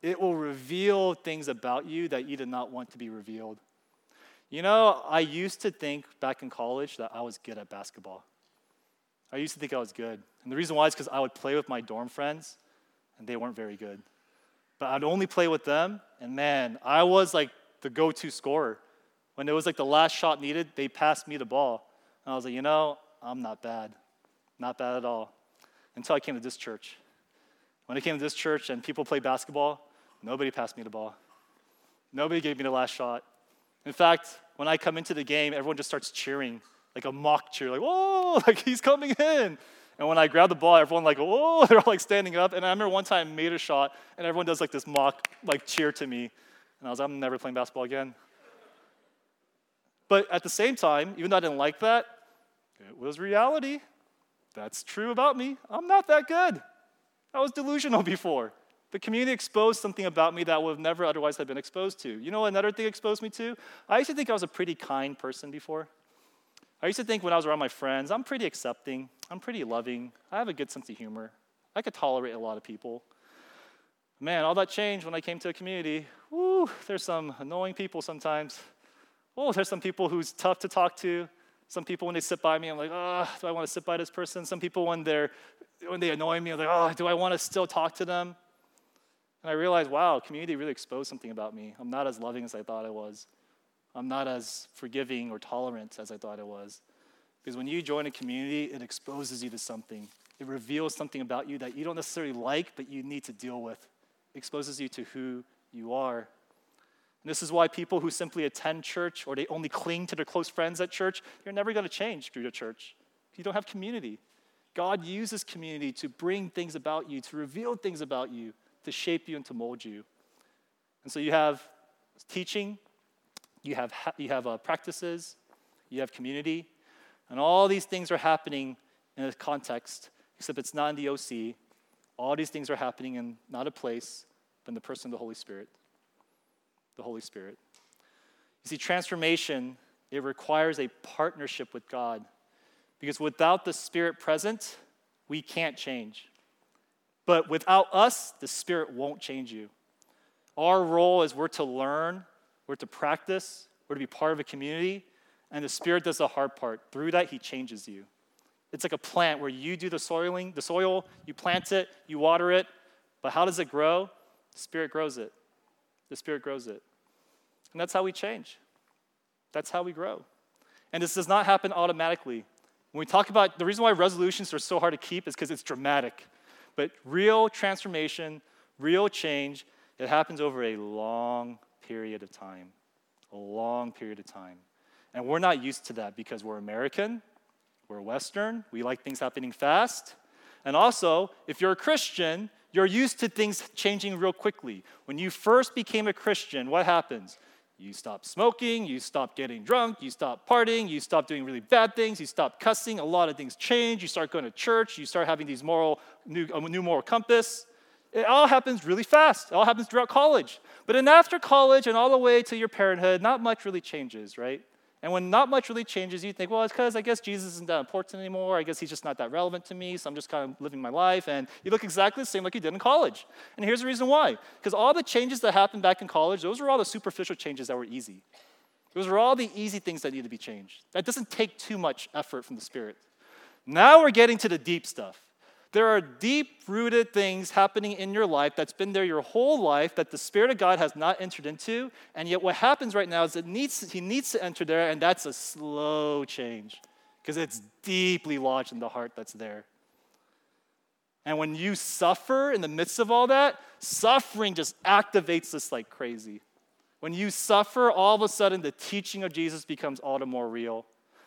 It will reveal things about you that you did not want to be revealed. You know, I used to think back in college that I was good at basketball. I used to think I was good. And the reason why is because I would play with my dorm friends, and they weren't very good. But I'd only play with them, and man, I was like the go to scorer. When it was like the last shot needed, they passed me the ball. And I was like, you know, I'm not bad. Not bad at all. Until I came to this church. When I came to this church and people play basketball, Nobody passed me the ball. Nobody gave me the last shot. In fact, when I come into the game, everyone just starts cheering, like a mock cheer, like, whoa, like he's coming in. And when I grab the ball, everyone like, oh, they're all like standing up. And I remember one time I made a shot, and everyone does like this mock like cheer to me. And I was like, I'm never playing basketball again. But at the same time, even though I didn't like that, it was reality. That's true about me. I'm not that good. I was delusional before. The community exposed something about me that would have never otherwise have been exposed to. You know what another thing exposed me to? I used to think I was a pretty kind person before. I used to think when I was around my friends, I'm pretty accepting, I'm pretty loving, I have a good sense of humor, I could tolerate a lot of people. Man, all that changed when I came to a community. Ooh, there's some annoying people sometimes. Oh, there's some people who's tough to talk to. Some people, when they sit by me, I'm like, oh, do I want to sit by this person? Some people, when they're when they annoy me, I'm like, oh, do I want to still talk to them? And I realized, wow, community really exposed something about me. I'm not as loving as I thought I was. I'm not as forgiving or tolerant as I thought I was. Because when you join a community, it exposes you to something. It reveals something about you that you don't necessarily like, but you need to deal with. It exposes you to who you are. And this is why people who simply attend church or they only cling to their close friends at church, you're never going to change through the church. You don't have community. God uses community to bring things about you, to reveal things about you to shape you and to mold you. And so you have teaching, you have, you have uh, practices, you have community, and all these things are happening in a context, except it's not in the OC. All these things are happening in not a place, but in the person of the Holy Spirit. The Holy Spirit. You see, transformation, it requires a partnership with God. Because without the Spirit present, we can't change. But without us, the Spirit won't change you. Our role is we're to learn, we're to practice, we're to be part of a community, and the Spirit does the hard part. Through that, He changes you. It's like a plant where you do the soiling, the soil, you plant it, you water it, but how does it grow? The Spirit grows it. The Spirit grows it. And that's how we change. That's how we grow. And this does not happen automatically. When we talk about the reason why resolutions are so hard to keep is because it's dramatic. But real transformation, real change, it happens over a long period of time. A long period of time. And we're not used to that because we're American, we're Western, we like things happening fast. And also, if you're a Christian, you're used to things changing real quickly. When you first became a Christian, what happens? You stop smoking, you stop getting drunk, you stop partying, you stop doing really bad things, you stop cussing, a lot of things change, you start going to church, you start having these moral, new, a new moral compass. It all happens really fast. It all happens throughout college. But then after college and all the way to your parenthood, not much really changes, right? And when not much really changes, you think, well, it's because I guess Jesus isn't that important anymore. I guess he's just not that relevant to me, so I'm just kind of living my life. And you look exactly the same like you did in college. And here's the reason why. Because all the changes that happened back in college, those were all the superficial changes that were easy. Those were all the easy things that need to be changed. That doesn't take too much effort from the Spirit. Now we're getting to the deep stuff. There are deep rooted things happening in your life that's been there your whole life that the Spirit of God has not entered into. And yet, what happens right now is it needs, He needs to enter there, and that's a slow change because it's deeply lodged in the heart that's there. And when you suffer in the midst of all that, suffering just activates this like crazy. When you suffer, all of a sudden the teaching of Jesus becomes all the more real.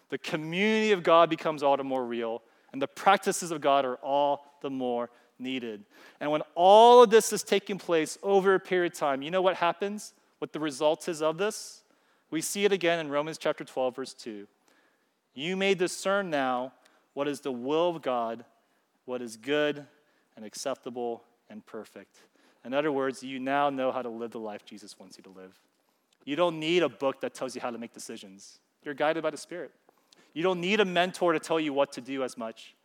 The community of God becomes all the more real and the practices of God are all the more needed. And when all of this is taking place over a period of time, you know what happens? What the result is of this? We see it again in Romans chapter 12, verse 2. You may discern now what is the will of God, what is good and acceptable and perfect. In other words, you now know how to live the life Jesus wants you to live. You don't need a book that tells you how to make decisions. You're guided by the Spirit. You don't need a mentor to tell you what to do as much.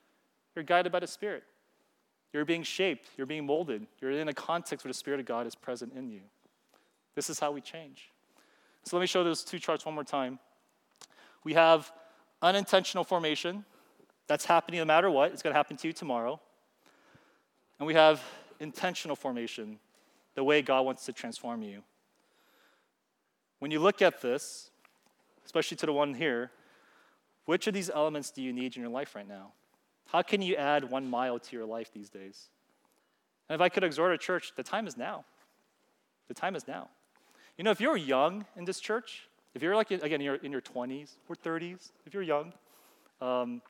You're guided by the Spirit. You're being shaped, you're being molded. You're in a context where the Spirit of God is present in you. This is how we change. So let me show those two charts one more time. We have unintentional formation. That's happening no matter what. It's going to happen to you tomorrow. And we have intentional formation, the way God wants to transform you. When you look at this, especially to the one here, which of these elements do you need in your life right now? How can you add one mile to your life these days? And if I could exhort a church, the time is now. The time is now. You know, if you're young in this church, if you're like, again, you're in your 20s or 30s, if you're young, um,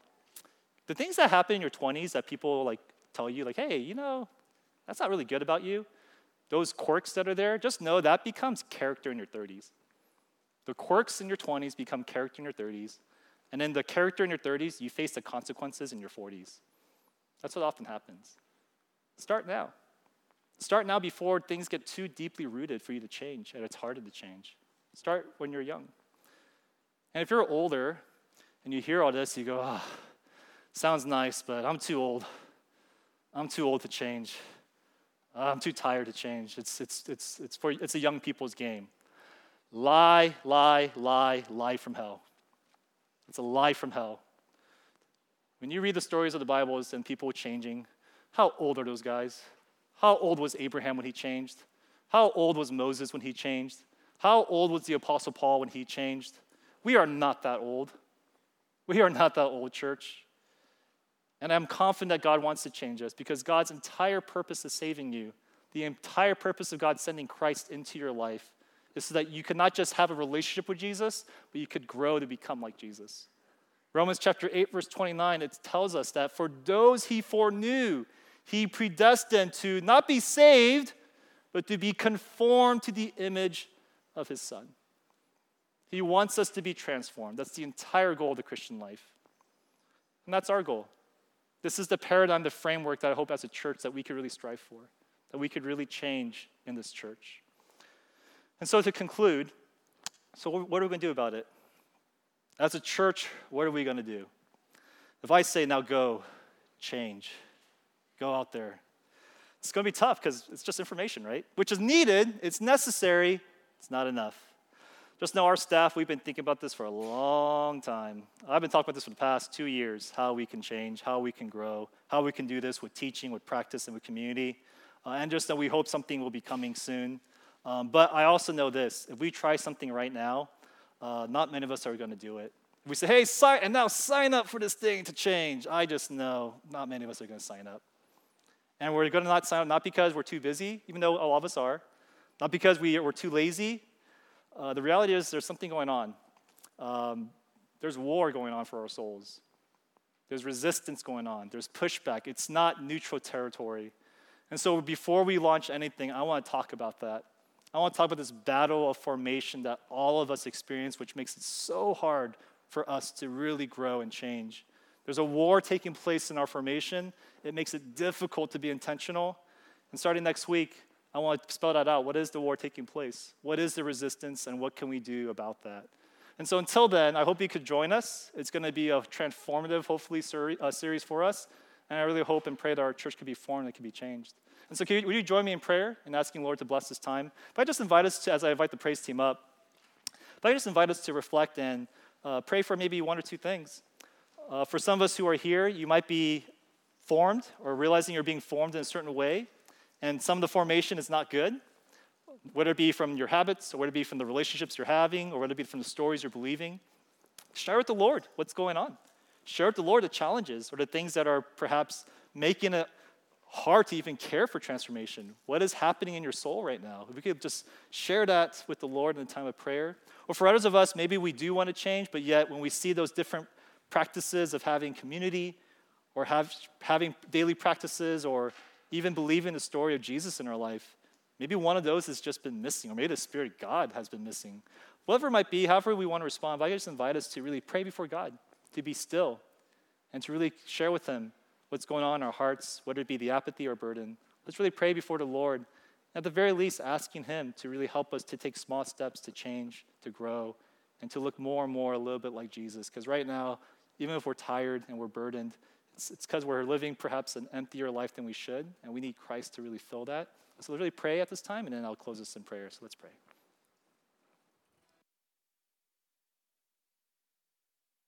the things that happen in your 20s that people like tell you, like, hey, you know, that's not really good about you, those quirks that are there, just know that becomes character in your 30s. The quirks in your 20s become character in your 30s. And then the character in your 30s, you face the consequences in your 40s. That's what often happens. Start now. Start now before things get too deeply rooted for you to change, and it's harder to change. Start when you're young. And if you're older and you hear all this, you go, oh, sounds nice, but I'm too old. I'm too old to change. I'm too tired to change. It's, it's, it's, it's, for, it's a young people's game. Lie, lie, lie, lie from hell. It's a lie from hell. When you read the stories of the Bible and people changing, how old are those guys? How old was Abraham when he changed? How old was Moses when he changed? How old was the Apostle Paul when he changed? We are not that old. We are not that old, church. And I'm confident that God wants to change us because God's entire purpose is saving you. The entire purpose of God sending Christ into your life is so that you could not just have a relationship with Jesus, but you could grow to become like Jesus. Romans chapter 8, verse 29, it tells us that for those he foreknew, he predestined to not be saved, but to be conformed to the image of his son. He wants us to be transformed. That's the entire goal of the Christian life. And that's our goal. This is the paradigm, the framework that I hope as a church that we could really strive for, that we could really change in this church. And so to conclude, so what are we going to do about it? As a church, what are we going to do? If I say, now go, change, go out there, It's going to be tough because it's just information, right? Which is needed, it's necessary, it's not enough. Just know our staff, we've been thinking about this for a long time. I've been talking about this for the past two years how we can change, how we can grow, how we can do this with teaching, with practice, and with community. Uh, and just that we hope something will be coming soon. Um, but I also know this if we try something right now, uh, not many of us are going to do it. If we say, hey, sign, and now sign up for this thing to change, I just know not many of us are going to sign up. And we're going to not sign up not because we're too busy, even though a lot of us are, not because we, we're too lazy, uh, the reality is there's something going on. Um, there's war going on for our souls. There's resistance going on. There's pushback. It's not neutral territory. And so before we launch anything, I want to talk about that. I want to talk about this battle of formation that all of us experience, which makes it so hard for us to really grow and change. There's a war taking place in our formation. It makes it difficult to be intentional. And starting next week, I want to spell that out. What is the war taking place? What is the resistance, and what can we do about that? And so until then, I hope you could join us. It's going to be a transformative, hopefully, uh, series for us. And I really hope and pray that our church could be formed and could be changed. And so, you, would you join me in prayer and asking Lord to bless this time? If I just invite us to, as I invite the praise team up, if I just invite us to reflect and uh, pray for maybe one or two things. Uh, for some of us who are here, you might be formed or realizing you're being formed in a certain way and some of the formation is not good, whether it be from your habits, or whether it be from the relationships you're having, or whether it be from the stories you're believing. Share with the Lord what's going on. Share with the Lord the challenges or the things that are perhaps making it hard to even care for transformation. What is happening in your soul right now? If we could just share that with the Lord in the time of prayer. Or for others of us, maybe we do want to change, but yet when we see those different practices of having community or have, having daily practices or even believing the story of Jesus in our life, maybe one of those has just been missing, or maybe the Spirit of God has been missing. Whatever it might be, however we want to respond, I just invite us to really pray before God, to be still, and to really share with Him what's going on in our hearts, whether it be the apathy or burden. Let's really pray before the Lord. At the very least, asking Him to really help us to take small steps to change, to grow, and to look more and more a little bit like Jesus. Because right now, even if we're tired and we're burdened, it's because we're living perhaps an emptier life than we should, and we need Christ to really fill that. So let's really pray at this time, and then I'll close this in prayer. So let's pray.